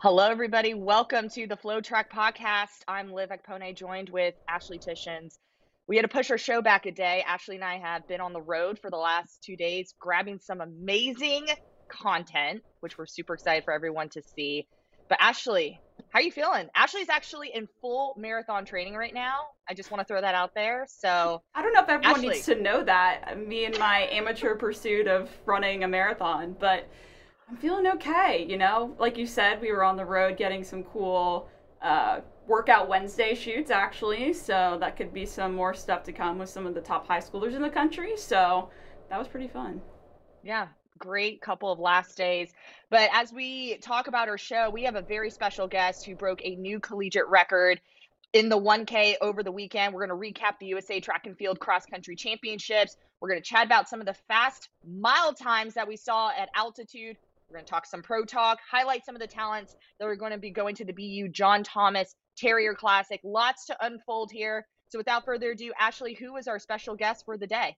Hello, everybody. Welcome to the FloTrack podcast. I'm Liv Ekpone, joined with Ashley Tishins. We had to push our show back a day. Ashley and I have been on the road for the last two days, grabbing some amazing content, which we're super excited for everyone to see. But Ashley, how are you feeling? Ashley's actually in full marathon training right now. I just want to throw that out there. So I don't know if everyone Ashley. needs to know that. Me and my amateur pursuit of running a marathon, but I'm feeling okay. You know, like you said, we were on the road getting some cool uh, workout Wednesday shoots actually. So that could be some more stuff to come with some of the top high schoolers in the country. So that was pretty fun. Yeah, great couple of last days. But as we talk about our show, we have a very special guest who broke a new collegiate record in the 1K over the weekend. We're going to recap the USA Track and Field Cross Country Championships. We're going to chat about some of the fast mile times that we saw at altitude. We're going to talk some pro talk, highlight some of the talents that are going to be going to the BU John Thomas Terrier Classic. Lots to unfold here. So without further ado, Ashley, who is our special guest for the day?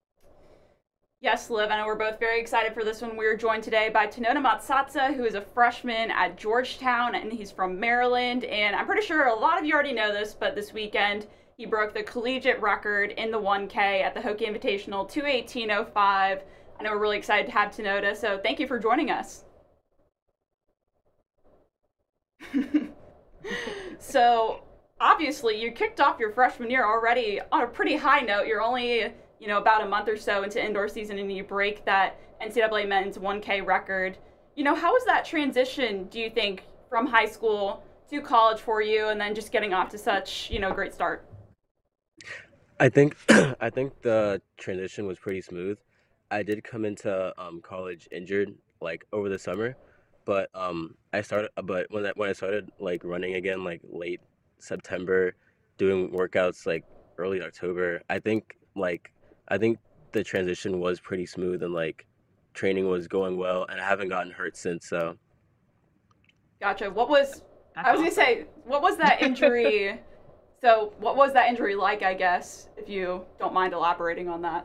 Yes, Liv, I know we're both very excited for this one. We're joined today by Tinoda Matsatsa, who is a freshman at Georgetown, and he's from Maryland. And I'm pretty sure a lot of you already know this, but this weekend he broke the collegiate record in the 1K at the Hokie Invitational, 218.05. I know we're really excited to have Tinoda, so thank you for joining us. so, obviously, you kicked off your freshman year already on a pretty high note. You're only you know, about a month or so into indoor season and you break that NCAA men's 1K record. You know, how was that transition, do you think, from high school to college for you and then just getting off to such, you know, great start? I think I think the transition was pretty smooth. I did come into um, college injured like over the summer, but um, I started. But when I, when I started like running again, like late September, doing workouts like early October, I think like I think the transition was pretty smooth and like training was going well, and I haven't gotten hurt since. So. Gotcha. What was That's I was awesome. gonna say? What was that injury? so, what was that injury like? I guess if you don't mind elaborating on that.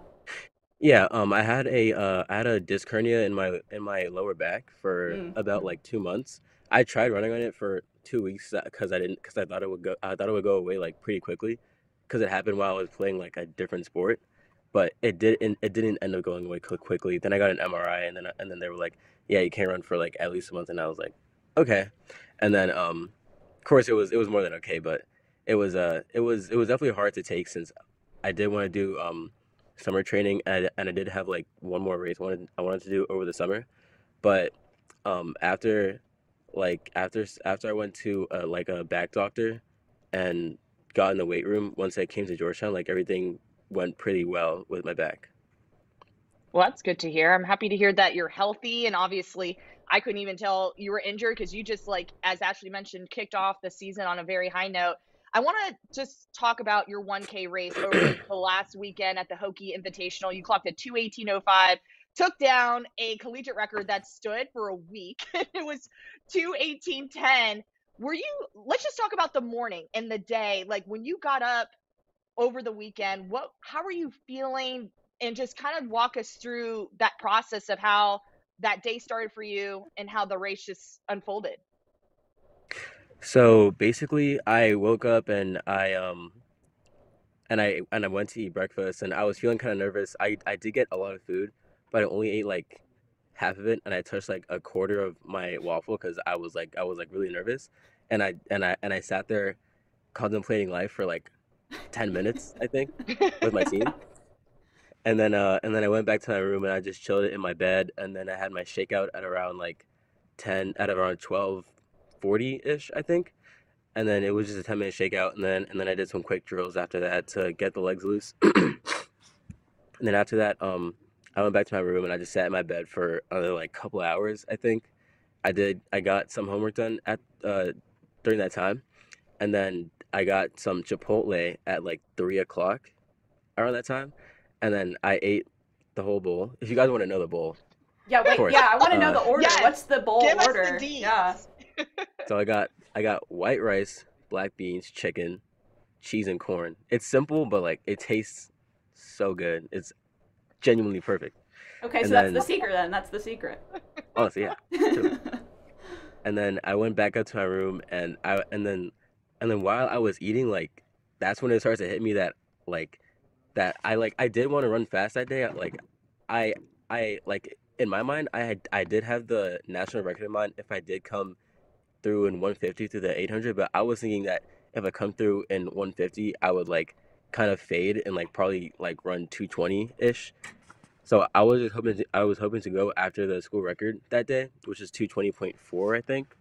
Yeah, um, I had a uh, I had a disc hernia in my in my lower back for mm. about like two months. I tried running on it for two weeks because I didn't because I thought it would go I thought it would go away like pretty quickly because it happened while I was playing like a different sport but it did it didn't end up going away quickly. Then I got an MRI, and then and then they were like, "Yeah, you can't run for like at least a month." And I was like, "Okay," and then um, of course it was it was more than okay, but it was uh it was it was definitely hard to take since I did want to do um summer training and, and I did have like one more race I wanted I wanted to do over the summer, but um after like after after I went to uh, like a back doctor and got in the weight room once I came to Georgetown, like everything went pretty well with my back. Well, that's good to hear. I'm happy to hear that you're healthy. And obviously, I couldn't even tell you were injured because you just, like, as Ashley mentioned, kicked off the season on a very high note. I want to just talk about your 1K race over the last weekend at the Hokie Invitational. You clocked a 218.05, took down a collegiate record that stood for a week. it was 218.10. Were you, let's just talk about the morning and the day. Like, when you got up over the weekend. What how are you feeling and just kind of walk us through that process of how that day started for you and how the race just unfolded. So basically I woke up and I um and I and I went to eat breakfast and I was feeling kind of nervous. I I did get a lot of food, but I only ate like half of it and I touched like a quarter of my waffle cuz I was like I was like really nervous and I and I and I sat there contemplating life for like 10 minutes, I think, with my team. And then uh and then I went back to my room and I just chilled it in my bed and then I had my shakeout at around like 10 at around 12:40ish, I think. And then it was just a 10 minute shakeout and then and then I did some quick drills after that to get the legs loose. and then after that um I went back to my room and I just sat in my bed for another like couple hours, I think. I did I got some homework done at uh during that time. And then I got some Chipotle at like three o'clock around that time, and then I ate the whole bowl. If you guys want to know the bowl, yeah, wait, yeah, I want to uh, know the order. Yes, What's the bowl give order? Us the D's. Yeah. so I got I got white rice, black beans, chicken, cheese, and corn. It's simple, but like it tastes so good. It's genuinely perfect. Okay, and so then, that's the secret then. That's the secret. Honestly, yeah. and then I went back up to my room and I and then and then while I was eating, like that's when it starts to hit me that like that I like I did want to run fast that day. Like I I like in my mind I had I did have the national record in mind if I did come through in 150 through the 800, but I was thinking that if I come through in 150, I would like kind of fade and like probably like run 220 ish. So I was just hoping to, I was hoping to go after the school record that day, which is 220.4 I think.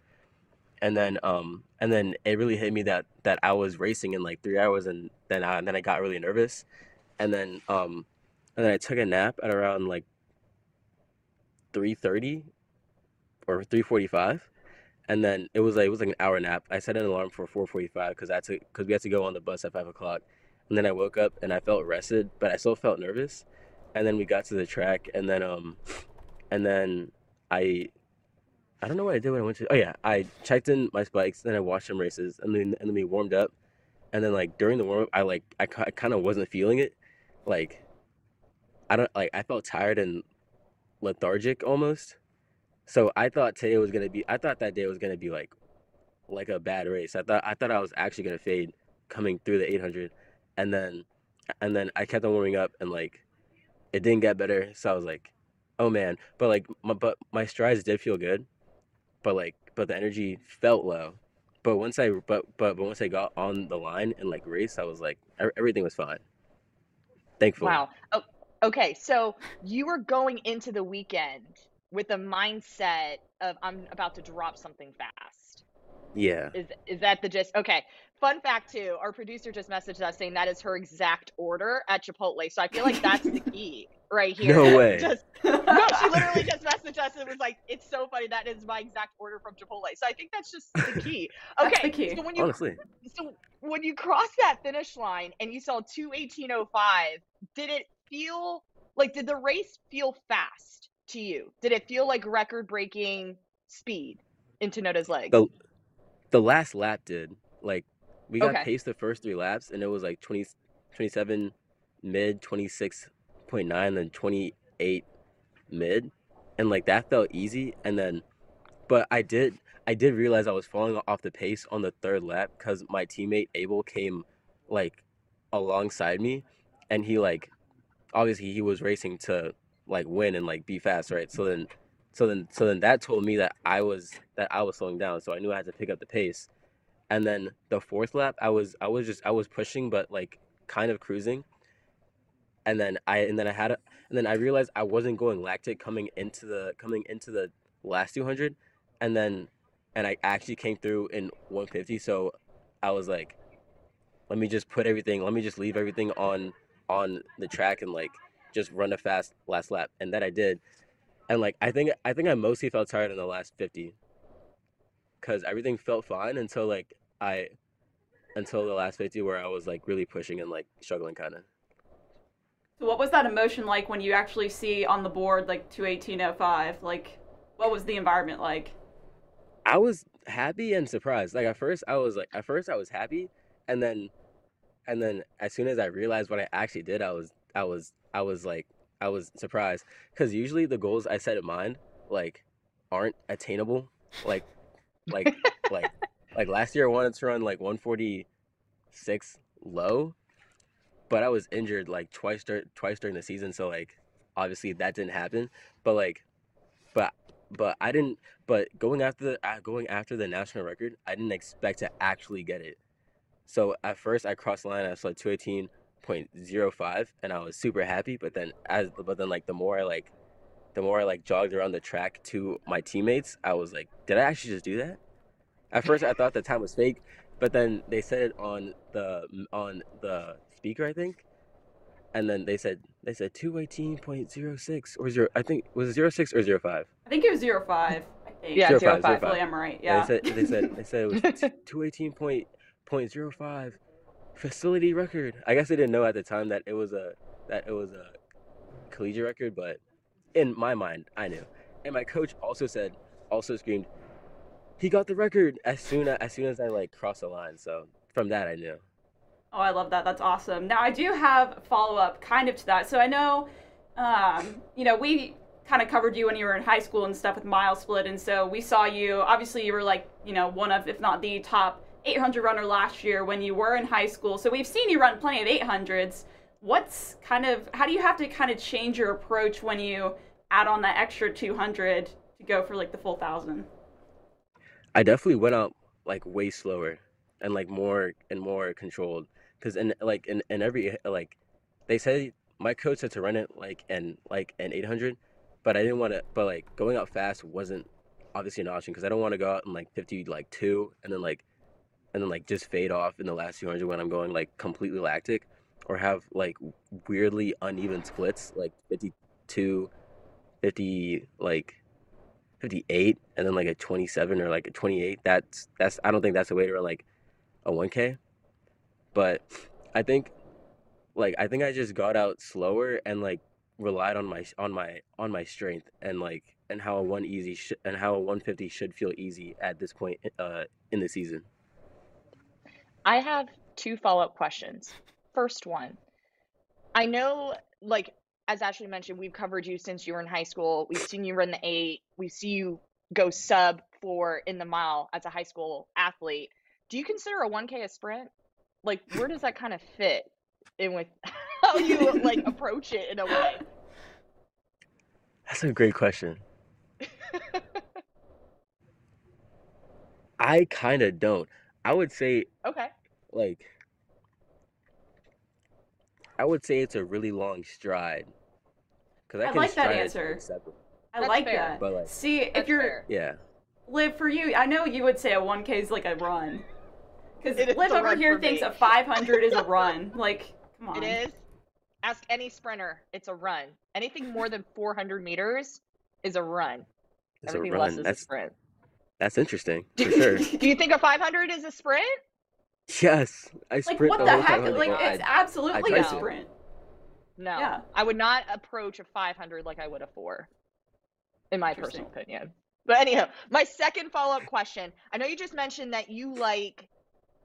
And then um and then it really hit me that that I was racing in like 3 hours and then I, and then I got really nervous. And then um and then I took a nap at around like 3:30 or 3:45 and then it was like it was like an hour nap. I set an alarm for 4:45 because I took because we had to go on the bus at five o'clock, and then I woke up and I felt rested, but I still felt nervous. And then we got to the track, and then um, and then I, I don't know what I did when I went to. Oh yeah, I checked in my spikes, then I watched some races, and then and then we warmed up, and then like during the warm up, I like I, I kind of wasn't feeling it, like, I don't like I felt tired and lethargic almost so I thought today was gonna be. I thought that day was gonna be like, like a bad race. I thought I thought I was actually gonna fade coming through the 800, and then, and then I kept on warming up, and like, it didn't get better. So I was like, oh man. But like, my but my strides did feel good, but like, but the energy felt low. But once I but but but once I got on the line and like race, I was like everything was fine. Thankfully. Wow. Oh, okay. So you were going into the weekend with the mindset of I'm about to drop something fast. Yeah. Is is that the gist? Okay. Fun fact too, our producer just messaged us saying that is her exact order at Chipotle. So I feel like that's the key right here. No way. Just, no, she literally just messaged us and was like, "It's so funny. That is my exact order from Chipotle." So I think that's just the key. Okay. the key. So when you Honestly. so when you crossed that finish line and you saw two eighteen oh five, did it feel like did the race feel fast? To you? Did it feel like record breaking speed into Noda's legs? The the last lap did. Like we got Okay. paced the first three laps and it was like 20, 27 mid, 26.9, then 28 mid. And like that felt easy. And then but I did I did realize I was falling off the pace on the third lap because my teammate Abel came like alongside me and he like obviously he was racing to like win and like be fast, right? So then so then so then that told me that I was that I was slowing down, so I knew I had to pick up the pace. And then the fourth lap, I was I was just I was pushing, but like kind of cruising. And then I and then I had a, and then I realized I wasn't going lactic coming into the coming into the last 200, and then and I actually came through in 150. So I was like, let me just put everything, let me just leave everything on on the track and like just run a fast last lap, and that I did. And like I think I think I mostly felt tired in the last 50 because everything felt fine until like I until the last 50 where I was like really pushing and like struggling kind of. So what was that emotion like when you actually see on the board like 218.05? Like, what was the environment like? I was happy and surprised. Like at first I was like at first I was happy and then and then as soon as I realized what I actually did, I was I was I was like I was surprised cuz usually the goals I set in mind like aren't attainable. Like like like like last year I wanted to run like 146 low, but I was injured like twice dur- twice during the season, so like obviously that didn't happen. But like but but I didn't but going after the uh, going after the national record, I didn't expect to actually get it. So at first I crossed the line, I 0.05 and I was super happy. But then as but then like the more I like the more I like jogged around the track to my teammates, I was like, did I actually just do that? At first I thought the time was fake, but then they said it on the on the speaker I think. And then they said they said 218.06 or 0 I think was it 06 or 05? I think it was 05. I think. Yeah, 05. 05. 05. I'm right. Yeah. They said they said they said it was 218.05 facility record. I guess I didn't know at the time that it was a that it was a collegiate record, but in my mind, I knew. And my coach also said, also screamed, he got the record as soon as, as soon as I like crossed the line. So from that, I knew. Oh, I love that. That's awesome. Now, I do have follow up kind of to that. So I know, um, you know, we kind of covered you when you were in high school and stuff with mile split and so we saw you obviously you were like you know one of if not the top 800 runner last year when you were in high school. So we've seen you run plenty of 800s what's kind of how do you have to kind of change your approach when you add on that extra 200 to go for like the full thousand? I definitely went out like way slower and like more and more controlled. Because in like in, in every like they said my coach said to run it like in like an 800 but I didn't want to but like going out fast wasn't obviously an option because I don't want to go out in like 50 like 2 and then like and then like just fade off in the last 200 when I'm going like completely lactic or have like weirdly uneven splits like 52 50 like 58 and then like a 27 or like a 28 that's that's I don't think that's a way to like a 1k but I think like I think I just got out slower and like relied on my on my on my strength and like and how a one easy sh- and how a 150 should feel easy at this point uh in the season. I have two follow-up questions. First one, I know, like, as Ashley mentioned, we've covered you since you were in high school. We've seen you run the eight. We see you go sub four in the mile as a high school athlete. Do you consider a 1K a sprint? Like, where does that kind of fit in with how you like approach it in a way? That's a great question. I kind of don't. I would say Okay. Like I would say it's a really long stride because I I can like that stride it answer. i That's like fair. that But like see if That's you're fair. yeah, live for you i know you would say a 1k is like a run because It is live a over here thinks me. a 500 is a run like come on It is. Ask any sprinter. It's a run. Anything more than 400 meters is a run. it's a run. less is a That's sprint. that's interesting for sure. Do you think a 500 is a sprint? Yes, I like sprint what the the whole heck time. like I- it's absolutely try a sprint No. Yeah. I would not approach a 500 like I would a 4 in my personal opinion. But anyhow, my second follow-up question. I know you just mentioned that you like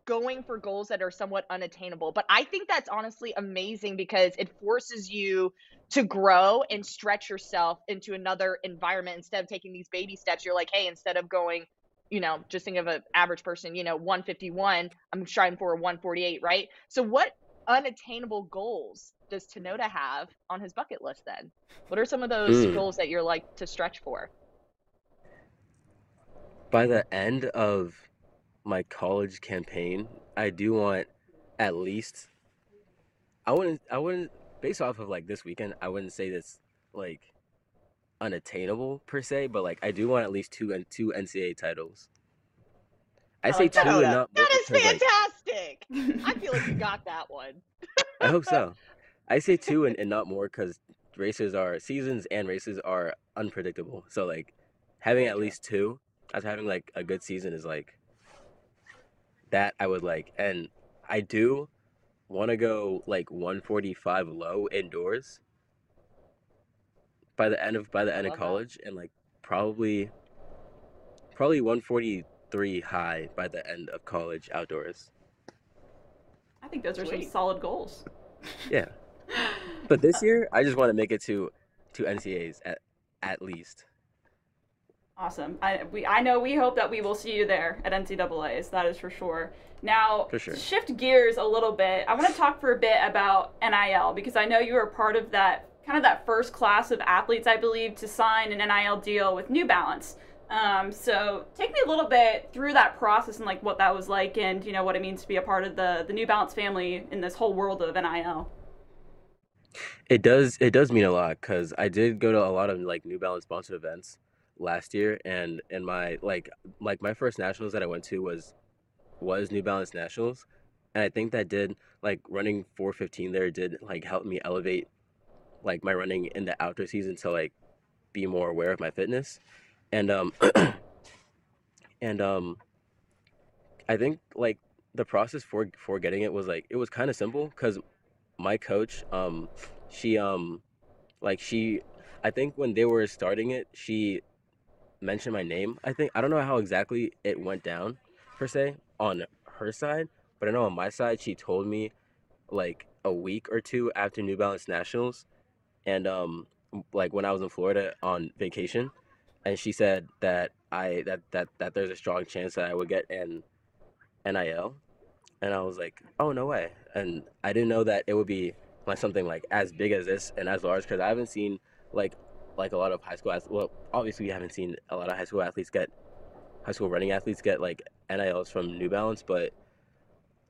going for goals that are somewhat unattainable, but I think that's honestly amazing because it forces you to grow and stretch yourself into another environment instead of taking these baby steps. You're like, "Hey, instead of going you know, just think of an average person, you know, 151, I'm striving for a 148, right? So what unattainable goals does Tinoda have on his bucket list then? What are some of those Mm. goals that you're like to stretch for? by the end of my college campaign, I do want at least I wouldn't I wouldn't based off of like this weekend, I wouldn't say this like unattainable per se, but like I do want at least two and two NCAA titles. I I say like two that. and not more that is because like fantastic. I feel like you got that one. I hope so. I say two and, and not more because races are seasons and races are unpredictable. So like having at least two as having like a good season is like that I would like and I do want to go like 145 low indoors by the end of by the end of love that. college and like probably probably 143 high by the end of college outdoors. i think those are some solid goals Yeah. But this year, I just want to make it to to NCAAs at at least. Awesome. I we I know we hope that we will see you there at NCAA's. That is for sure. Now, For sure. shift gears a little bit, I want to talk for a bit about NIL because I know you are part of that kind of that first class of athletes, I believe, to sign an NIL deal with New Balance. Um, so take me a little bit through that process and like what that was like, and you know what it means to be a part of the the New Balance family in this whole world of NIL. It does it does mean a lot because I did go to a lot of like New Balance sponsored events last year, and and my like like my first nationals that I went to was was New Balance nationals, and I think that did like running 415 there did like help me elevate like my running in the outdoor season to like be more aware of my fitness, and um and um I think like the process for for getting it was like it was kind of simple because my coach um she um like she I think when they were starting it she mentioned my name I think I don't know how exactly it went down per se on her side but I know on my side she told me like a week or two after New Balance Nationals and um like when I was in Florida on vacation, and she said that I that that that there's a strong chance that I would get an NIL, and I was like, oh no way, and I didn't know that it would be like something like as big as this and as large because I haven't seen like like a lot of high school athletes. Well, obviously we haven't seen a lot of high school athletes get high school running athletes get like NILs from New Balance, but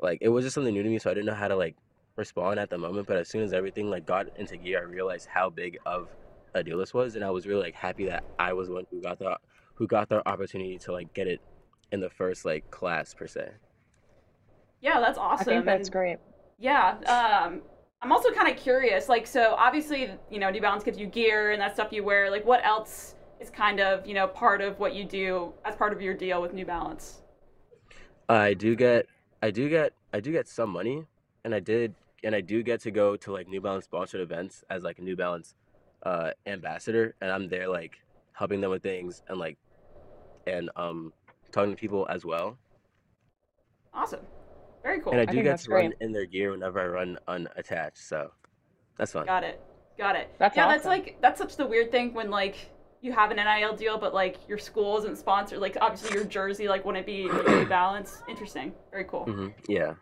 like it was just something new to me, so I didn't know how to like respond at the moment. But as soon as everything like got into gear, I realized how big of a deal this was, and I was really like happy that I was one who got the who got the opportunity to like get it in the first like class per se. Yeah, that's awesome. I think that's and, great. Yeah. Um, I'm also kind of curious. Like, so obviously, you know, New Balance gives you gear and that stuff you wear. Like, what else is kind of, you know, part of what you do as part of your deal with New Balance? I do get, I do get, I do get some money, and I did, and I do get to go to like New Balance sponsored events as like a New Balance uh, ambassador, and I'm there like helping them with things and like, and um, talking to people as well. Awesome. Very cool. And I I do think get that's to run in their gear whenever I run unattached, so that's fun. Got it. Got it. That's yeah, that's like that's such the weird thing when like you have an NIL deal, but like your school isn't sponsored. Like obviously your jersey like wouldn't be New Balance. Interesting. Very cool. hmm Yeah.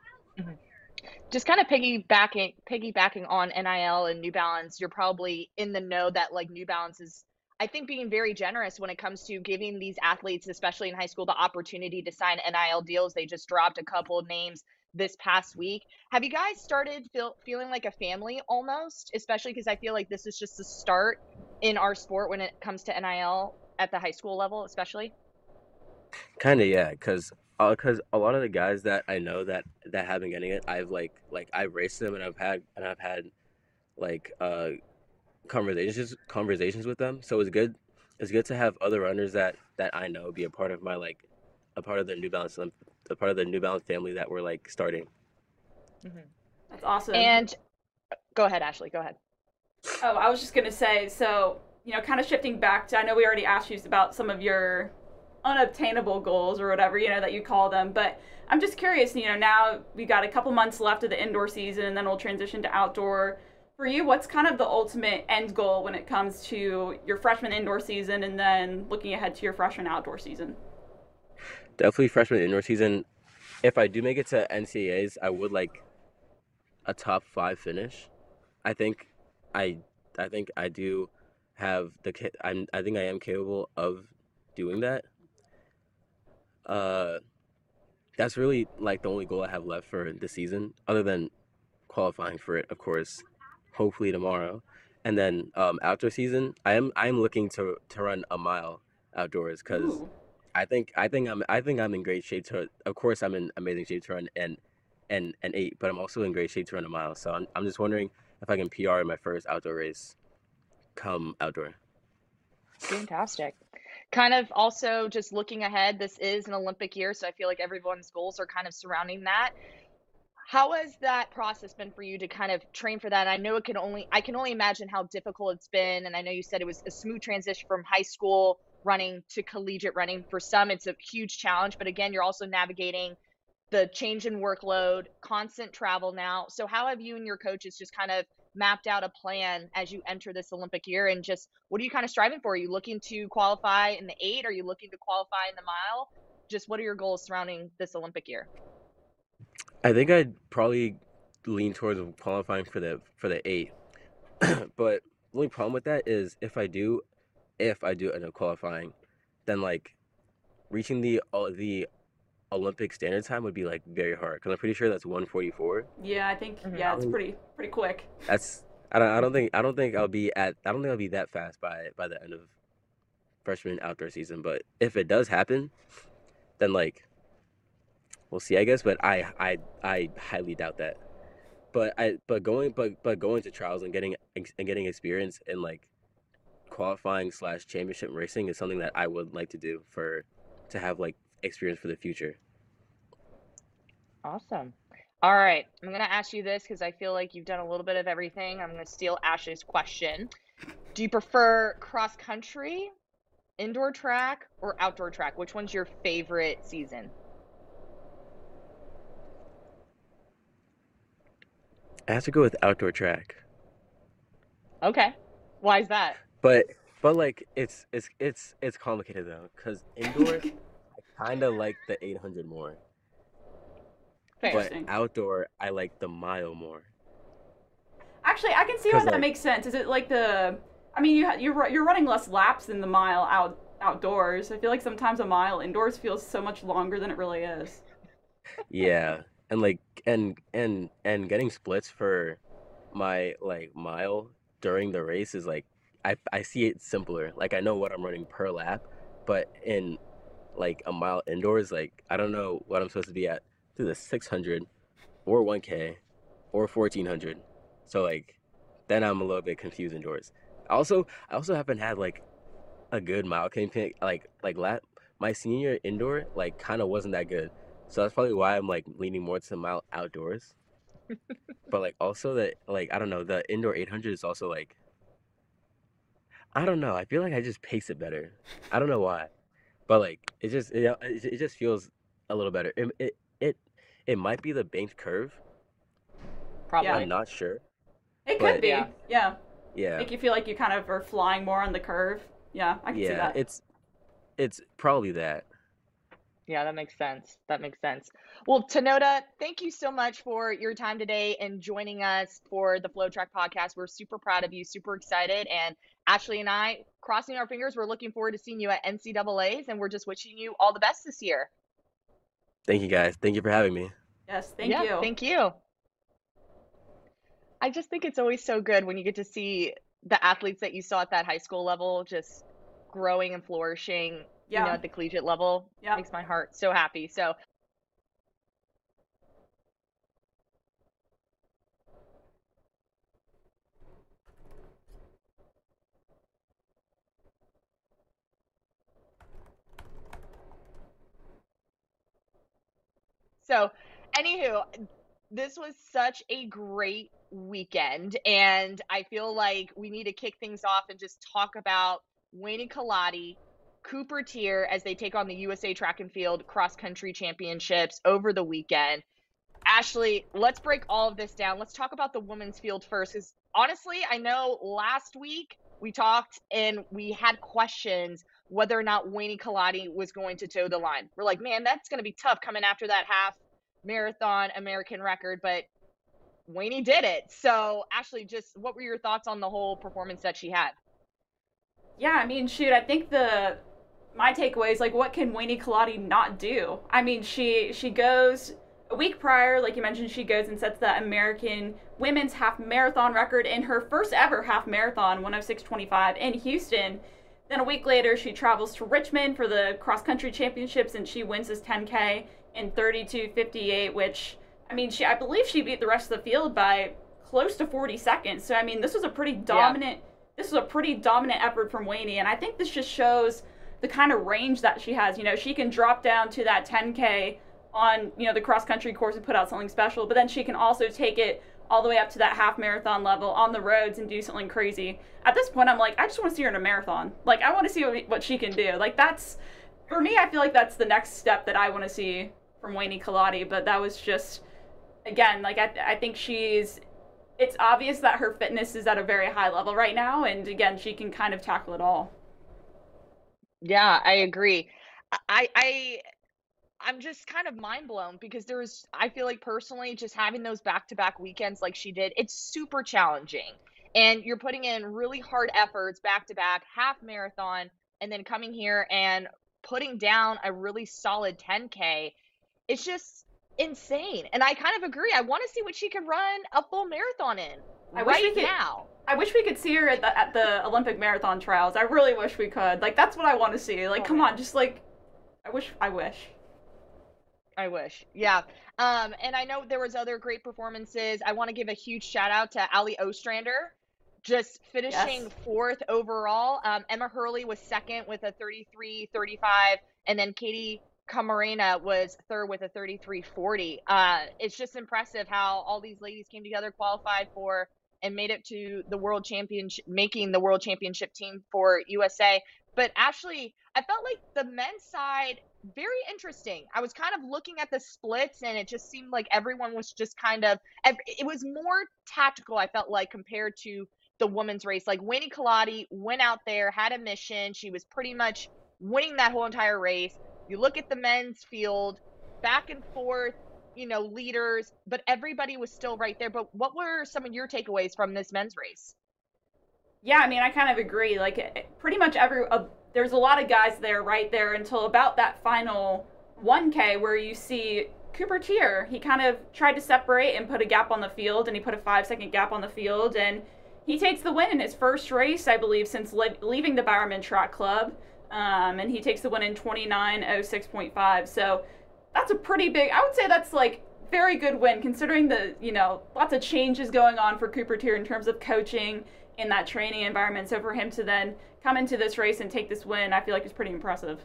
Just kind of piggybacking piggybacking on NIL and New Balance, you're probably in the know that like New Balance is I think being very generous when it comes to giving these athletes, especially in high school, the opportunity to sign NIL deals. They just dropped a couple of names this past week. Have you guys started feel, feeling like a family almost? Especially because I feel like this is just the start in our sport when it comes to NIL at the high school level, especially. Kind of, yeah, because Uh, because a lot of the guys that I know that that have been getting it, I've like like I've raced them and I've had and I've had like uh conversations conversations with them. So it's good it's good to have other runners that that I know be a part of my like a part of the New Balance um, a part of the New Balance family that we're like starting. Mm-hmm. That's awesome. And go ahead, Ashley. Go ahead. Oh, I was just gonna say, so you know, kind of shifting back to, I know we already asked you about some of your unobtainable goals or whatever you know that you call them, but I'm just curious. You know, now we got a couple months left of the indoor season, and then we'll transition to outdoor. For you, what's kind of the ultimate end goal when it comes to your freshman indoor season, and then looking ahead to your freshman outdoor season? Definitely freshman indoor season. If I do make it to NCAAs, I would like a top five finish. I think I I think I do have the I'm I think I am capable of doing that. Uh, that's really like the only goal I have left for the season, other than qualifying for it, of course, hopefully tomorrow. And then um, outdoor season, I am I am looking to to run a mile outdoors because I think I think I'm I think I'm in great shape to. Of course, I'm in amazing shape to run and and an eight, but I'm also in great shape to run a mile. So I'm I'm just wondering if I can PR in my first outdoor race, come outdoor. Fantastic. Kind of also just looking ahead, this is an Olympic year, so I feel like everyone's goals are kind of surrounding that. How has that process been for you to kind of train for that? I know it can only I can only imagine how difficult it's been, and I know you said it was a smooth transition from high school running to collegiate running. For some, it's a huge challenge, but again, you're also navigating the change in workload, constant travel now. So how have you and your coaches just kind of mapped out a plan as you enter this Olympic year and just what are you kind of striving for? Are you looking to qualify in the 8? Are you looking to qualify in the mile? Just what are your goals surrounding this Olympic year? I think I'd probably lean towards qualifying for the for the eight, but the only problem with that is if I do, if I do end up qualifying, then like reaching the uh, the Olympic standard time would be like very hard because I'm pretty sure that's 144. yeah, I think Mhm. yeah, it's pretty pretty quick. That's I don't I don't think I don't think I'll be at I don't think I'll be that fast by by the end of freshman outdoor season. But if it does happen, then like we'll see, I guess. But I I I highly doubt that. But I but going but but going to trials and getting and getting experience in like qualifying slash championship racing is something that I would like to do for to have like experience for the future. Awesome. All right. I'm going to ask you this because I feel like you've done a little bit of everything. I'm going to steal Ashley's question. Do you prefer cross country, indoor track, or outdoor track? Which one's your favorite season? I have to go with outdoor track. Okay. Why is that? But but like it's it's it's it's complicated though, because indoor I kind of like the 800 more, but outdoor I like the mile more. Actually, I can see why that like- makes sense. Is it like the? I mean, you you're you're running less laps than the mile out outdoors. I feel like sometimes a mile indoors feels so much longer than it really is. Yeah, and like and and and getting splits for my like mile during the race is like I I see it simpler. Like I know what I'm running per lap, but in like a mile indoors, like I don't know what I'm supposed to be at through the 600 or 1K or 1400. So like then I'm a little bit confused indoors. Also, I also haven't had like a good mile campaign like like lap my senior indoor like kind of wasn't that good. So that's probably why I'm like leaning more to the mile outdoors. but like also that like I don't know, the indoor 800 is also like I don't know. I feel like I just pace it better. I don't know why. But like it just it, it it just feels a little better. It it it, it might be the banked curve. Probably. I'm not sure. It could be. Yeah. Yeah. Yeah. Make you feel like you kind of are flying more on the curve. Yeah, I can see Yeah, that. it's it's probably that. Yeah, that makes sense. That makes sense. Well, Tinoda, thank you so much for your time today and joining us for the FloTrack podcast. We're super proud of you, super excited. And Ashley and I, crossing our fingers, we're looking forward to seeing you at NCAA's and we're just wishing you all the best this year. Thank you guys. Thank you for having me. yes, thank yeah, you. Thank you. I just think it's always so good when you get to see the athletes that you saw at that high school level just growing and flourishing, you know, yeah. at the collegiate level. Yeah. Makes my heart so happy. So So, anywho, this was such a great weekend, and I feel like we need to kick things off and just talk about Weini Kelati, Cooper Teare as they take on the USA Track and Field Cross Country Championships over the weekend. Ashley, let's break all of this down. Let's talk about the women's field first, because honestly, I know last week we talked and we had questions whether or not Weini Kelati was going to toe the line. We're like, man, that's going to be tough coming after that half marathon American record, but Weini did it. So, Ashley, just what were your thoughts on the whole performance that she had? Yeah, I mean, shoot, I think the my takeaway is like, what can Weini Kelati not do? I mean, she she goes a week prior, like you mentioned, she goes and sets the American women's half marathon record in her first ever half marathon, 106.25 in Houston. Then a week later, she travels to Richmond for the cross country championships and she wins this 10K in 32.58, which I mean, she I believe she beat the rest of the field by close to 40 seconds. So I mean, this was a pretty dominant this was a pretty dominant effort from Weini, and I think this just shows the kind of range that she has. You know, she can drop down to that 10K on, you know, the cross country course and put out something special, but then she can also take it all the way up to that half marathon level on the roads and do something crazy. At this point, I'm like, I just want to see her in a marathon. Like, I want to see what, what she can do. Like, that's, for me, I feel like that's the next step that I want to see from Weini Kelati, but that was just, again, like, I, I think she's, it's obvious that her fitness is at a very high level right now, and again, she can kind of tackle it all. Yeah, I agree. I I I'm just kind of mind blown because there's I feel like personally just having those back-to-back weekends like she did, it's super challenging. And you're putting in really hard efforts back to back, half marathon, and then coming here and putting down a really solid 10K. It's just insane. And I kind of agree. I want to see what she can run a full marathon in I wish we right could- now. I wish we could see her at the, at the Olympic marathon trials. I really wish we could. Like, that's what I want to see. Like, Oh, come man. on, just like, I wish, I wish. I wish. Yeah. Um, and I know there was other great performances. I want to give a huge shout out to Allie Ostrander, just finishing Yes. fourth overall. Um, Emma Hurley was second with a 33-35, and then Katie Camarena was third with a 33-40. Uh, it's just impressive how all these ladies came together, qualified for, and made it to the world championship, making the world championship team for USA. But Ashley, I felt like the men's side very interesting. I was kind of looking at the splits, and it just seemed like everyone was just kind of. It was more tactical. I felt like compared to the women's race. Like Weini Kelati went out there, had a mission. She was pretty much winning that whole entire race. You look at the men's field, back and forth, you know, leaders, but everybody was still right there. But what were some of your takeaways from this men's race? Yeah, I mean, I kind of agree. Like, pretty much every, uh, there's a lot of guys there right there until about that final 1K where you see Cooper Teare. He kind of tried to separate and put a gap on the field, and he put a five second gap on the field, and he takes the win in his first race, I believe, since leaving the Bowerman Track Club. Um, and he takes the win in 29.06.5. So that's a pretty big, I would say that's like very good win considering the, you know, lots of changes going on for Cooper Teare in terms of coaching in that training environment. So for him to then come into this race and take this win, I feel like is pretty impressive.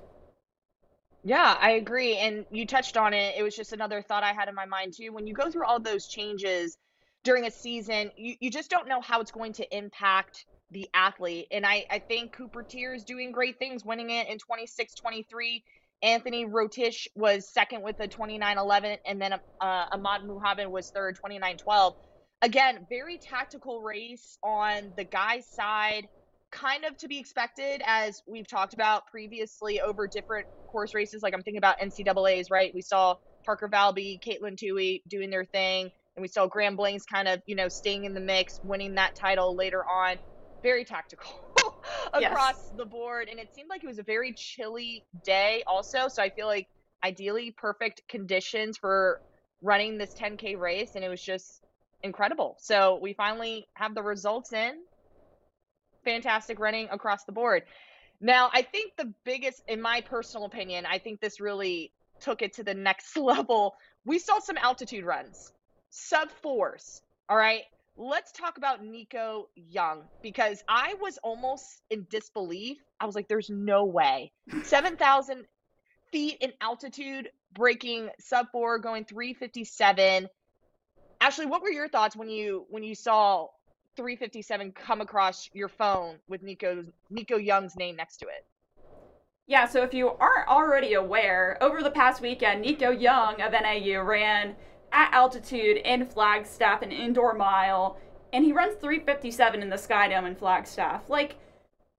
Yeah, I agree. And you touched on it. It was just another thought I had in my mind too. When you go through all those changes during a season, you, you just don't know how it's going to impact the athlete. And I, I think Cooper Teare is doing great things, winning it in 26 23. Anthony Rotich was second with a 29 11, and then uh, Ahmed Muhumed was third, 29 12. Again, very tactical race on the guy's side, kind of to be expected, as we've talked about previously over different course races. Like I'm thinking about NCAA's, right? We saw Parker Valby, Katelyn Tuohy doing their thing, and we saw Graham Blanks kind of, you know, staying in the mix, winning that title later on. Very tactical. across yes. the board. And it seemed like it was a very chilly day, also. So I feel like ideally perfect conditions for running this 10K race. And it was just incredible. So we finally have the results in. Fantastic running across the board. Now, I think the biggest, in my personal opinion, I think this really took it to the next level. We saw some altitude runs, sub fours. All right let's talk about Nico Young because I was almost in disbelief. I was like, there's no way. 7,000 feet in altitude, breaking sub four, going 357. Ashley, what were your thoughts when you when you saw 357 come across your phone with Nico's Nico Young's name next to it? Yeah, so if you aren't already aware, over the past weekend, Nico Young of NAU ran at altitude in Flagstaff, an indoor mile, and he runs 357 in the Skydome in Flagstaff. Like,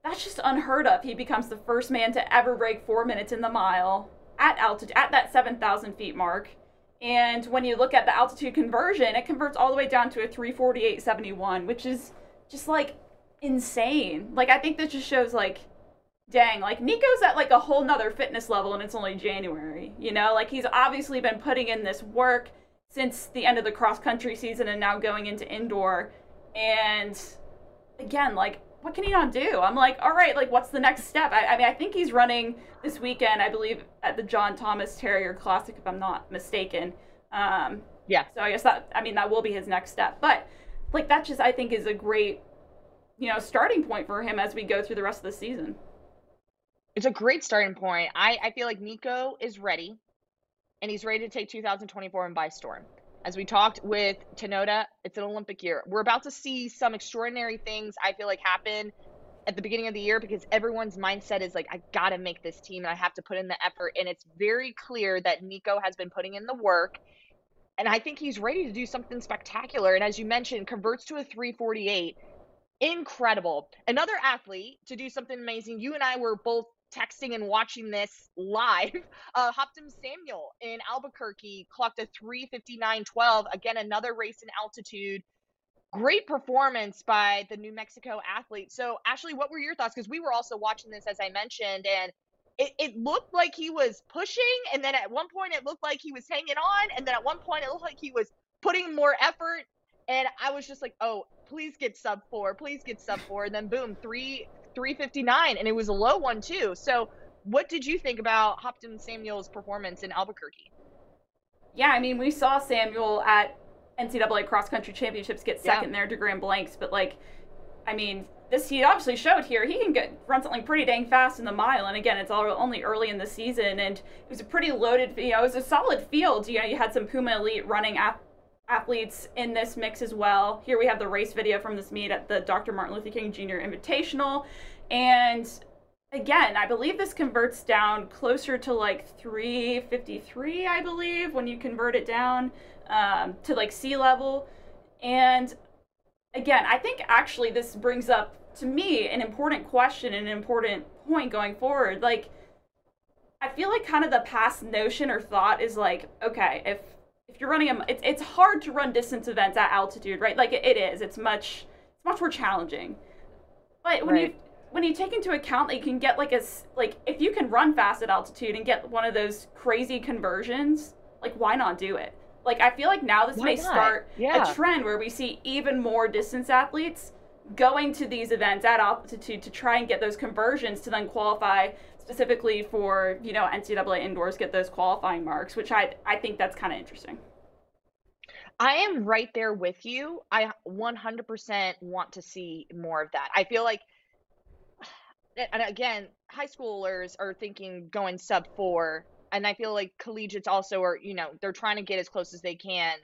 that's just unheard of. He becomes the first man to ever break four minutes in the mile at altitude, at that 7,000 feet mark. And when you look at the altitude conversion, it converts all the way down to a 348.71, which is just like insane. Like, I think this just shows, like, dang, like Nico's at like a whole nother fitness level and it's only January, you know? Like, he's obviously been putting in this work since the end of the cross country season and now going into indoor. And again, like, what can he not do? I'm like, all right, like, what's the next step? I, I mean, I think he's running this weekend, I believe, at the John Thomas Terrier Classic, if I'm not mistaken. Um, yeah. So I guess that, I mean, that will be his next step. But, like, that just, I think, is a great, you know, starting point for him as we go through the rest of the season. It's a great starting point. I, I feel like Nico is ready and he's ready to take 2024 and by storm. As we talked with Tinoda, it's an Olympic year. We're about to see some extraordinary things I feel like happen at the beginning of the year because everyone's mindset is like, I got to make this team and I have to put in the effort. And it's very clear that Nico has been putting in the work. And I think he's ready to do something spectacular. And as you mentioned, converts to a 348. Incredible. Another athlete to do something amazing. You and I were both texting and watching this live, uh, Habtom Samuel in Albuquerque clocked a 359.12. Again, another race in altitude. Great performance by the New Mexico athlete. So, Ashley, what were your thoughts? Because we were also watching this, as I mentioned, and it, it looked like he was pushing. And then at one point, it looked like he was hanging on. And then at one point, it looked like he was putting more effort. And I was just like, oh, please get sub four, please get sub four. And then boom, three 359 and it was a low one too. So what did you think about Habtom Samuel's performance in Albuquerque? Yeah, I mean, we saw Samuel at NCAA cross country championships get second yeah. there to Graham Blanks, but like, I mean, this he obviously showed here he can get run something pretty dang fast in the mile. And again, it's all only early in the season, and it was a pretty loaded. You know, it was a solid field. You know, you had some Puma Elite running at athletes in this mix as well. Here we have the race video from this meet at the Dr. Martin Luther King Jr. Invitational. And again, I believe this converts down closer to like 353, I believe, when you convert it down um, to like sea level. And again, I think actually this brings up to me an important question and an important point going forward. Like, I feel like kind of the past notion or thought is like, okay, if if you're running a, it's it's hard to run distance events at altitude, right? Like it, it is. It's much it's much more challenging. But when right. you when you take into account that you can get like a like if you can run fast at altitude and get one of those crazy conversions, like why not do it? Like I feel like now this why may not? start yeah. a trend where we see even more distance athletes going to these events at altitude to try and get those conversions to then qualify specifically for you know NCAA indoors get those qualifying marks, which I I think that's kind of interesting. I am right there with you. I 100% want to see more of that. I feel like, and again, high schoolers are thinking going sub four, and I feel like collegiates also are, you know, they're trying to get as close as they can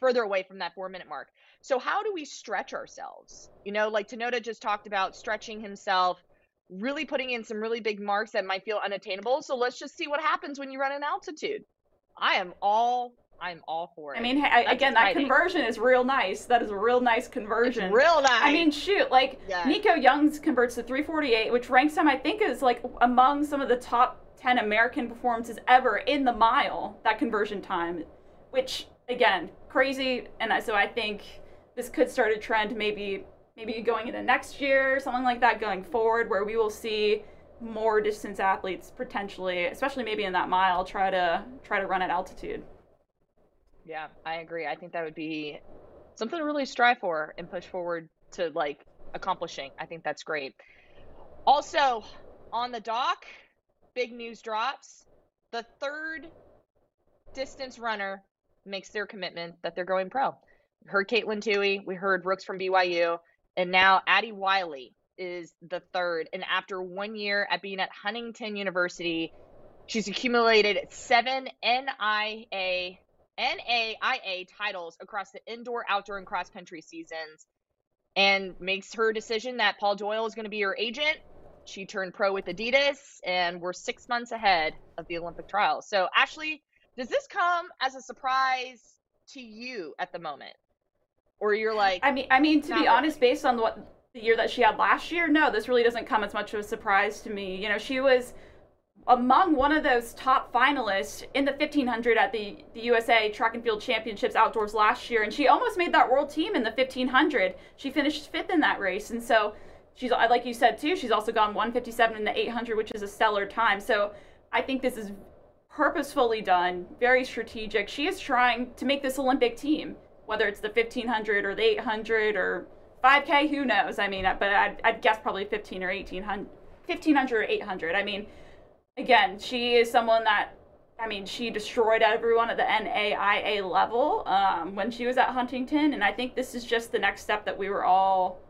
further away from that four minute mark. So, how do we stretch ourselves? You know, like Tinoda just talked about stretching himself really putting in some really big marks that might feel unattainable. So let's just see what happens when you run an altitude. I am all I'm all for it. I mean, I, again, that conversion is real nice. That is a real nice conversion. It's real nice. I mean, shoot, like yes. Nico Youngs converts to 348, which ranks him, I think, is like among some of the top 10 American performances ever in the mile. That conversion time, which again, crazy. And so I think this could start a trend, maybe maybe going into next year, something like that going forward, where we will see more distance athletes potentially, especially maybe in that mile, try to try to run at altitude. Yeah, I agree. I think that would be something to really strive for and push forward to like accomplishing. I think that's great. Also, on the dock, big news drops. The third distance runner makes their commitment that they're going pro. Heard Katelyn Tuohy. We heard Rooks from BYU. And now Addie Wiley is the third. And after one year at being at Huntington University, she's accumulated seven NIA NAIA titles across the indoor, outdoor, and cross country seasons, and makes her decision that Paul Doyle is going to be her agent. She turned pro with Adidas, and we're six months ahead of the Olympic trials. So, Ashley, does this come as a surprise to you at the moment? Or you're like I mean I mean to be honest based on what the year that she had last year no this really doesn't come as much of a surprise to me you know she was among one of those top finalists in the 1500 at the, the USA Track and Field Championships outdoors last year, and she almost made that world team in the 1500. She finished fifth in that race, and so she's like you said too. She's also gone 157 in the 800, which is a stellar time. So I think this is purposefully done, very strategic. She is trying to make this Olympic team whether it's the 1500 or the 800 or 5K, who knows? I mean, but I'd, I'd guess probably 15 or 1800, 1500 or 800. I mean, again, she is someone that, I mean, she destroyed everyone at the NAIA level um, when she was at Huntington, and I think this is just the next step that we were all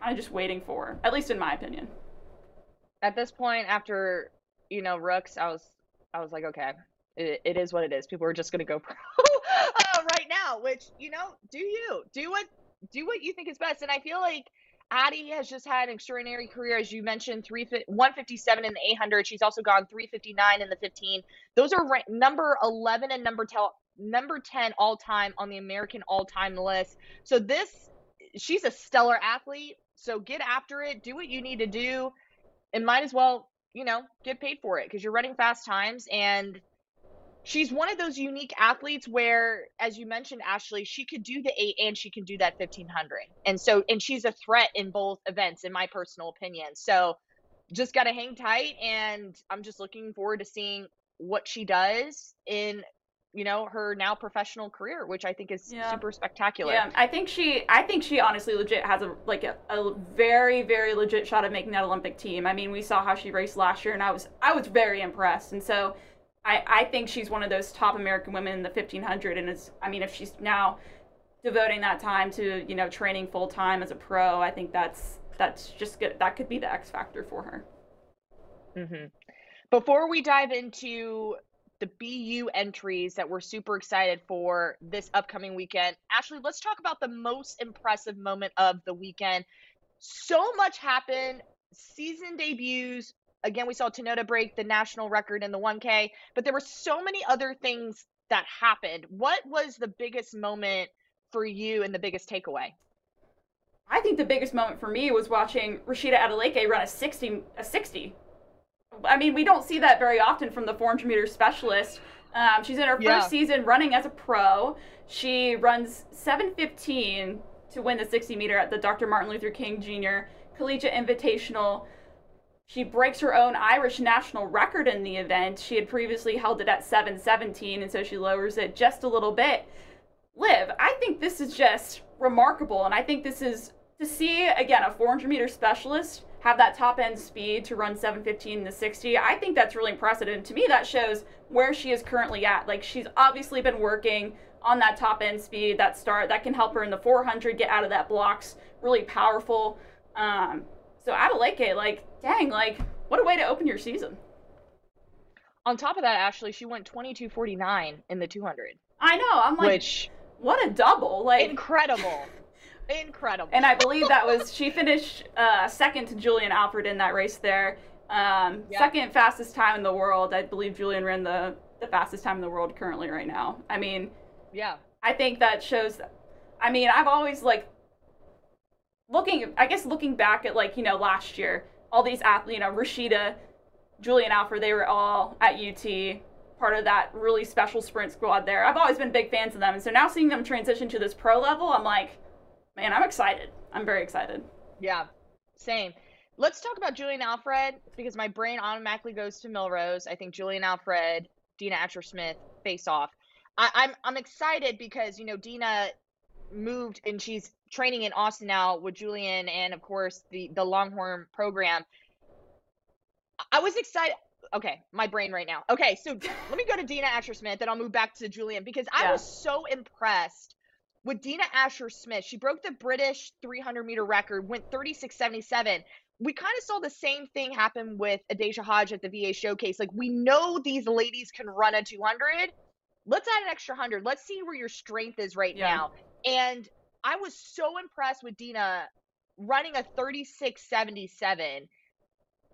kind of just waiting for, at least in my opinion. At this point, after you know Rooks, I was I was like, okay, it, it is what it is. People are just gonna go pro right now, which you know, do you do what do what you think is best? And I feel like Addie has just had an extraordinary career, as you mentioned, three 157 in the 800. She's also gone 359 in the 15. Those are number 11 and number 10, number 10 all time on the American all time list. So this, she's a stellar athlete. So get after it, do what you need to do, and might as well, you know, get paid for it because you're running fast times and she's one of those unique athletes where as you mentioned ashley she could do the eight and she can do that 1500 and so and she's a threat in both events in my personal opinion. So just got to hang tight and i'm just looking forward to seeing what she does in you know her now professional career which i think is yeah. super spectacular. Yeah i think she i think she honestly legit has a like a, a very very legit shot at making that olympic team. I mean we saw how she raced last year and i was i was very impressed. And so I, I think she's one of those top American women in the 1500. And it's, I mean, if she's now devoting that time to, you know, training full time as a pro, I think that's, that's just good. That could be the X factor for her. Mm-hmm. Before we dive into the BU entries that we're super excited for this upcoming weekend, Ashley, let's talk about the most impressive moment of the weekend. So much happened. Season debuts, again, we saw Tinoda break the national record in the 1K, but there were so many other things that happened. What was the biggest moment for you and the biggest takeaway? I think the biggest moment for me was watching Rhasidat Adeleke run a 60, a 60. I mean, we don't see that very often from the 400 meter specialist. Um, she's in her first Yeah. season running as a pro. She runs 7:15 to win the 60 meter at the Dr. Martin Luther King Jr. Collegiate Invitational. She breaks her own Irish national record in the event. She had previously held it at 7:17, and so she lowers it just a little bit. Liv, I think this is just remarkable, and I think this is to see again a 400 meter specialist have that top end speed to run 715 to 60 i think that's really impressive and to me that shows where she is currently at like she's obviously been working on that top end speed that start that can help her in the 400 get out of that blocks really powerful um, so adeleke like it. Like, dang like what a way to open your season On top of that, Ashley, she went 22.49 in the 200, i know i'm like which what a double like incredible, incredible. and I believe that was she finished uh, second to Julien Alfred in that race there. Um, Yeah. Second fastest time in the world. I believe Julien ran the the fastest time in the world currently right now. I mean, yeah, I think that shows. I mean, I've always like looking. I guess looking back at like you know last year, all these athletes, you know, Rhasidat, Julien Alfred, they were all at UT, part of that really special sprint squad there. I've always been big fans of them, and so now seeing them transition to this pro level, I'm like, man, I'm excited. I'm very excited. yeah, same. Let's talk about Julien Alfred because my brain automatically goes to Millrose. I think Julien Alfred, Dina Asher Smith face off. I, I'm I'm excited because you know Dina moved and she's training in Austin now with Julien and of course the the Longhorn program. I was excited. Okay, my brain right now. Okay, so let me go to Dina Asher Smith, then I'll move back to Julien because I Yeah. was so impressed with Dina Asher Smith. She broke the British 300 meter record, went 36.77. We kind of saw the same thing happen with Adaejah Hodge at the VA showcase. Like we know these ladies can run a 200. Let's add an extra 100. Let's see where your strength is right Yeah. now. And I was so impressed with Dina running a 36.77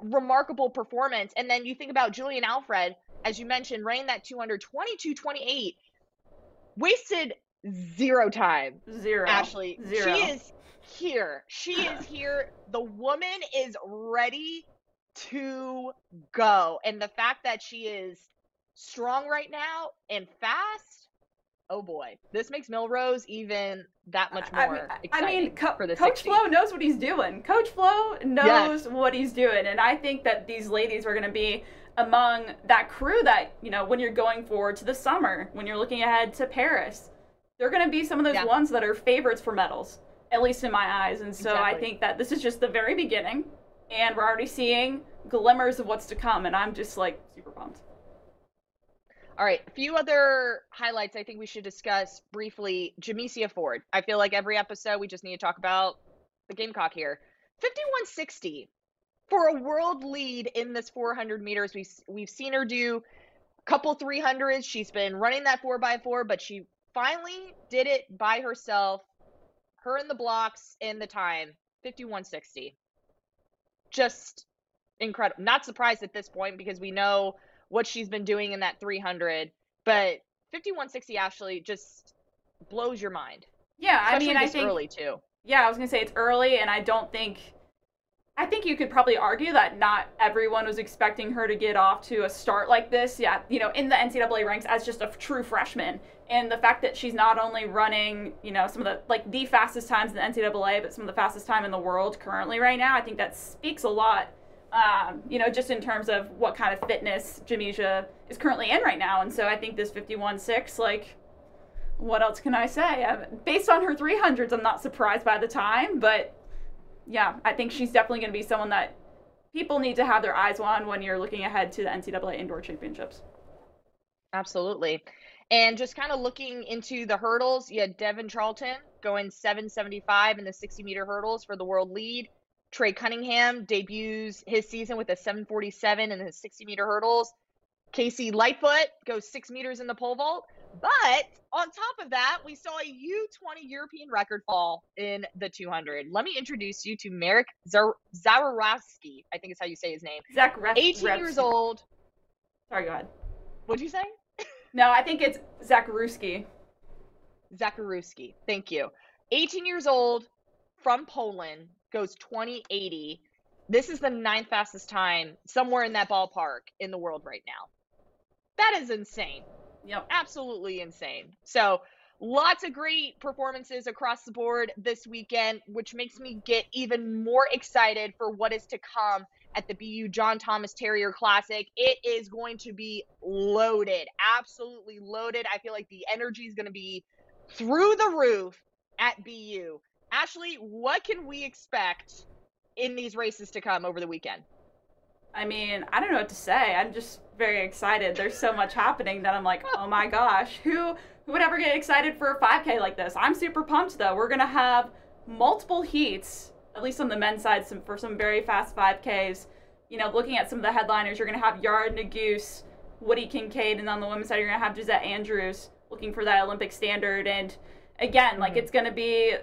remarkable performance. And then you think about Julien Alfred, as you mentioned, ran that 200, 22 28, wasted zero time. Zero. Ashley, Zero. she is here. She is here. The woman is ready to go. And the fact that she is strong right now and fast, oh boy, this makes Millrose even that much I more mean, I mean, Co- Coach 60. Flo knows what he's doing. Coach Flo knows what he's doing, and I think that these ladies are going to be among that crew that you know when you're going forward to the summer, when you're looking ahead to Paris, they're going to be some of those Yeah. ones that are favorites for medals, at least in my eyes. And so I think that this is just the very beginning, and we're already seeing glimmers of what's to come, and I'm just like super pumped. All right, a few other highlights I think we should discuss briefly. Jameesia Ford. I feel like every episode we just need to talk about the Gamecock here. 5160 for a world lead in this 400 meters. We've we've seen her do a couple 300s. She's been running that 4x4, but she finally did it by herself. Her in the blocks in the time 5160. Just incredible. Not surprised at this point because we know what she's been doing in that 300, but 5160 Ashley just blows your mind. Yeah, I mean, I think early too. Yeah, I was gonna say it's early, and I don't think. I think you could probably argue that not everyone was expecting her to get off to a start like this. Yeah, you know, in the NCAA ranks as just a true freshman, and the fact that she's not only running, you know, some of the like the fastest times in the NCAA, but some of the fastest time in the world currently right now. I think that speaks a lot. Um, you know, just in terms of what kind of fitness Jameesia is currently in right now, and so I think this 51.6, like, what else can I say? I, based on her 300s, I'm not surprised by the time, but yeah, I think she's definitely going to be someone that people need to have their eyes on when you're looking ahead to the NCAA Indoor Championships. Absolutely. And just kind of looking into the hurdles, you had Devynne Charlton going 775 in the 60 meter hurdles for the world lead. Trey Cunningham debuts his season with a 747 in the 60 meter hurdles. KC Lightfoot goes six meters in the pole vault. But on top of that, we saw a U20 European record fall in the 200. Let me introduce you to Marek Zawarovski. I think is how you say his name. Zach Ref- 18 Ref- years old. Sorry, go ahead. What'd you say? No, I think it's Zach Ruski. Zakaruski. Thank you. 18 years old, from Poland goes 2080. This is the ninth fastest time, somewhere in that ballpark in the world right now. That is insane. Yep. Absolutely insane. So, lots of great performances across the board this weekend, which makes me get even more excited for what is to come at the BU John Thomas Terrier Classic. It is going to be loaded, absolutely loaded. I feel like the energy is going to be through the roof at BU. Ashley, what can we expect in these races to come over the weekend? I mean, I don't know what to say. I'm just very excited. There's so much happening that I'm like, oh my gosh, who who would ever get excited for a 5K like this? I'm super pumped though. We're gonna have multiple heats, at least on the men's side, some for some very fast 5Ks. You know, looking at some of the headliners, you're gonna have Yared Nuguse, Woody Kincaid, and on the women's side, you're gonna have Josette Andrews looking for that Olympic standard. And again, like mm-hmm. it's gonna be,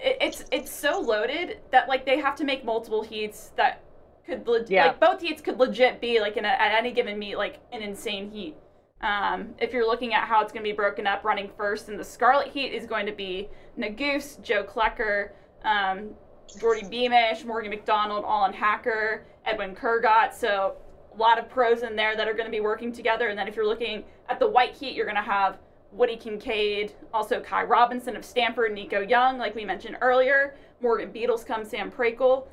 it, it's it's so loaded that like they have to make multiple heats that could le- yeah. like both heats could legit be like in a, at any given meet like an insane heat. Um, if you're looking at how it's going to be broken up, running first in the Scarlet Heat is going to be Nuguse, Joe Klecker, um, Geordie Beamish, Morgan McDonald, Alan Hacker, Edwin Kurgat. So a lot of pros in there that are going to be working together. And then if you're looking at the White Heat, you're going to have Woody Kincaid, also Ky Robinson of Stanford, Nico Young, like we mentioned earlier, Morgan Beadlescomb, Sam Prakel.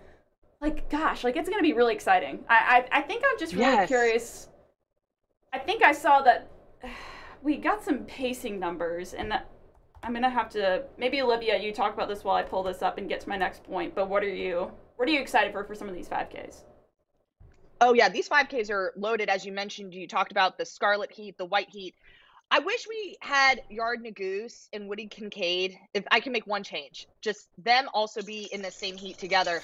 Like, gosh, like it's going to be really exciting. I, I, I think I'm just really yes. curious I think I saw that we got some pacing numbers, and I'm gonna have to maybe Olivia, you talk about this while I pull this up and get to my next point. But what are you what are you excited for for some of these 5Ks? Oh yeah, these 5Ks are loaded as you mentioned. You talked about the Scarlet Heat, the White Heat. I wish we had Yared Nuguse and Woody Kincaid. If I can make one change, just them also be in the same heat together.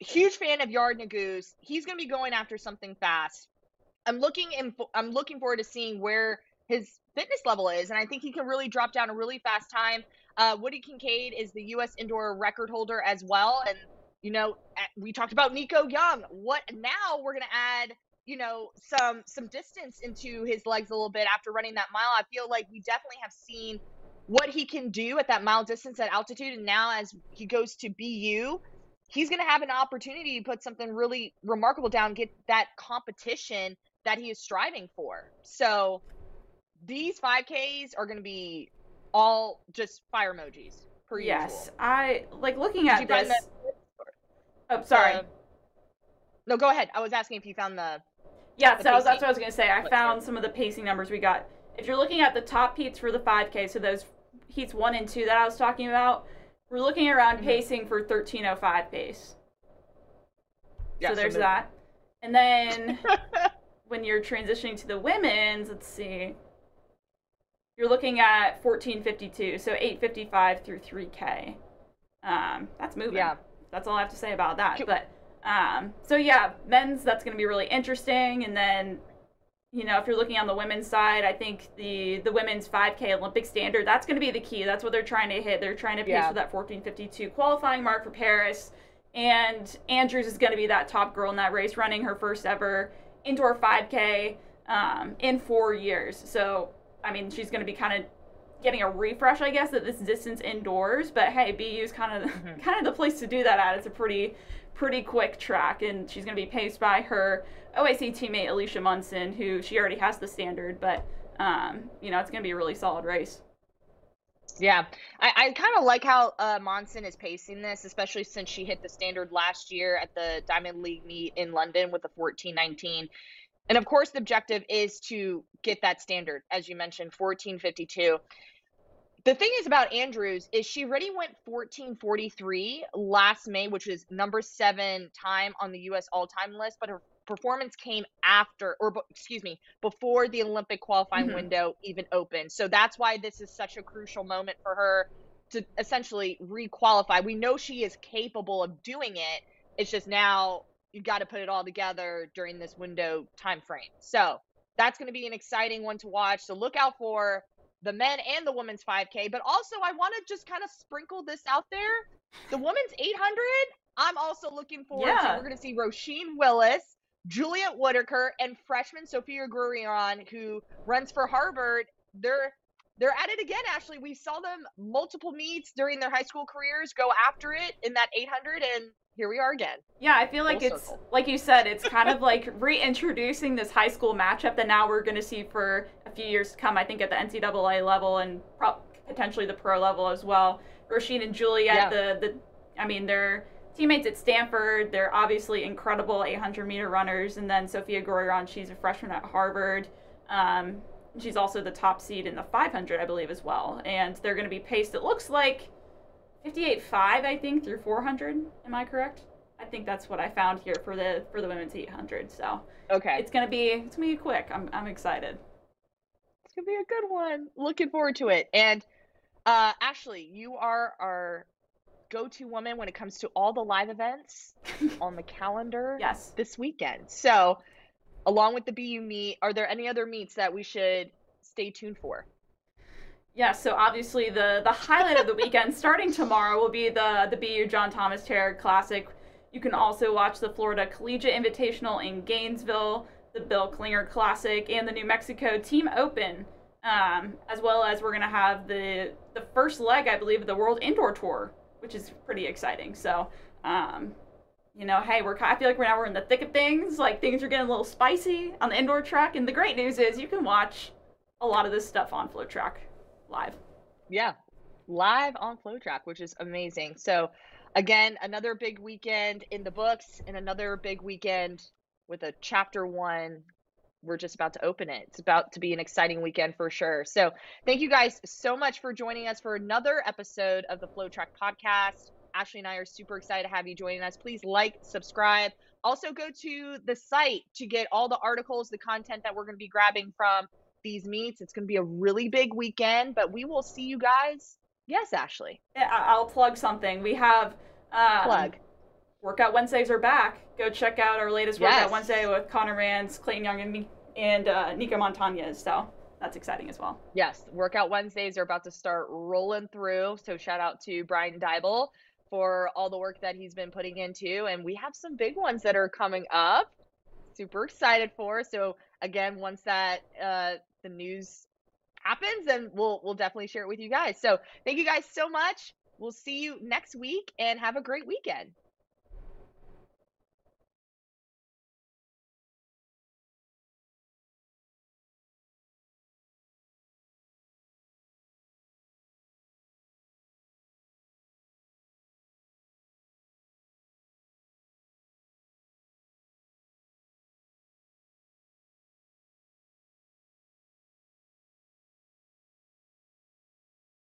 Huge fan of Yared Nuguse. He's going to be going after something fast. I'm looking in, I'm looking forward to seeing where his fitness level is, and I think he can really drop down a really fast time. Uh, Woody Kincaid is the U.S. indoor record holder as well, and you know we talked about Nico Young. What now? We're gonna add you know some some distance into his legs a little bit after running that mile. I feel like we definitely have seen what he can do at that mile distance at altitude, and now as he goes to BU, he's going to have an opportunity to put something really remarkable down, get that competition that he is striving for. So these 5Ks are going to be all just fire emojis per yes, usual. I like looking at this. Oh, sorry. Uh, no, go ahead. I was asking if you found the. Yeah, the so that's what I was going to say. I found some of the pacing numbers we got. If you're looking at the top heats for the 5K, so those heats one and two that I was talking about, we're looking around mm-hmm. pacing for 1305 pace. Yeah, so there's so that. And then when you're transitioning to the women's, let's see, you're looking at 1452, so 855 through 3K. Um, that's moving. Yeah. That's all I have to say about that. But um, so yeah, men's that's going to be really interesting, and then you know if you're looking on the women's side, I think the the women's 5K Olympic standard that's going to be the key. That's what they're trying to hit. They're trying to pace yeah. for that 1452 qualifying mark for Paris. And Andrews is going to be that top girl in that race, running her first ever indoor 5K um, in four years. So, I mean, she's going to be kind of getting a refresh, I guess, at this distance indoors. But hey, BU is kind of mm-hmm. kind of the place to do that at. It's a pretty pretty quick track, and she's going to be paced by her OAC teammate Alicia Monson, who she already has the standard. But um, you know, it's going to be a really solid race. Yeah, I, I kind of like how uh, Monson is pacing this, especially since she hit the standard last year at the Diamond League meet in London with the 1419. And of course, the objective is to get that standard, as you mentioned, 1452. The thing is about Andrews is she already went 1443 last May, which is number seven time on the U.S. all-time list, but her performance came after, or excuse me, before the Olympic qualifying mm-hmm. window even opened. So that's why this is such a crucial moment for her to essentially requalify. We know she is capable of doing it. It's just now you got to put it all together during this window time frame. So that's going to be an exciting one to watch. So look out for the men and the women's 5K. But also, I want to just kind of sprinkle this out there. The women's 800, I'm also looking forward yeah. to. We're going to see Roisin Willis Juliet Whitaker and freshman Sophia Gorriaran, who runs for Harvard, they're they're at it again, Ashley. We saw them multiple meets during their high school careers go after it in that 800, and here we are again. Yeah, I feel like Full it's circle. like you said, it's kind of like reintroducing this high school matchup that now we're going to see for a few years to come. I think at the NCAA level and pro- potentially the pro level as well. Rashid and Juliet, Yeah. the the, I mean, they're teammates at Stanford. They're obviously incredible 800 meter runners, and then Sophia Gorriaran, she's a freshman at Harvard. Um, she's also the top seed in the 500, I believe, as well. And they're going to be paced. It looks like 58.5, I think, through 400. Am I correct? I think that's what I found here for the for the women's 800. So Okay. it's gonna be it's gonna be quick. I'm I'm excited. It's gonna be a good one. Looking forward to it. And uh, Ashley, you are our go-to woman when it comes to all the live events on the calendar Yes. this weekend. So, along with the BU meet, are there any other meets that we should stay tuned for? Yeah, so obviously the the highlight of the weekend starting tomorrow will be the the BU John Thomas Terrier Classic. You can also watch the Florida Collegiate Invitational in Gainesville, the Bill Klinger Classic, and the New Mexico Team Open. Um, as well as we're gonna have the the first leg, I believe, of the World Indoor Tour, which is pretty exciting. So, um, you know, hey, we're I feel like we're now we're in the thick of things. Like things are getting a little spicy on the indoor track, and the great news is you can watch a lot of this stuff on FloTrack live. Yeah, live on FloTrack, which is amazing. So, again, another big weekend in the books, and another big weekend with a chapter one. We're just about to open it. It's about to be an exciting weekend for sure. So, thank you guys so much for joining us for another episode of the FloTrack podcast. Ashley and I are super excited to have you joining us. Please like, subscribe. Also, go to the site to get all the articles, the content that we're going to be grabbing from these meets. It's going to be a really big weekend, but we will see you guys. Yes, Ashley. Yeah, I'll plug something. We have um, Plug. Workout Wednesdays are back. Go check out our latest Yes. Workout Wednesday with Conner Mantz, Clayton Young, and, Ni- and uh, Nico Montañez. So that's exciting as well. Yes, Workout Wednesdays are about to start rolling through. So shout out to Brian Dybel for all the work that he's been putting into. And we have some big ones that are coming up. Super excited for. So again, once that uh, the news happens, then we'll we'll definitely share it with you guys. So thank you guys so much. We'll see you next week and have a great weekend.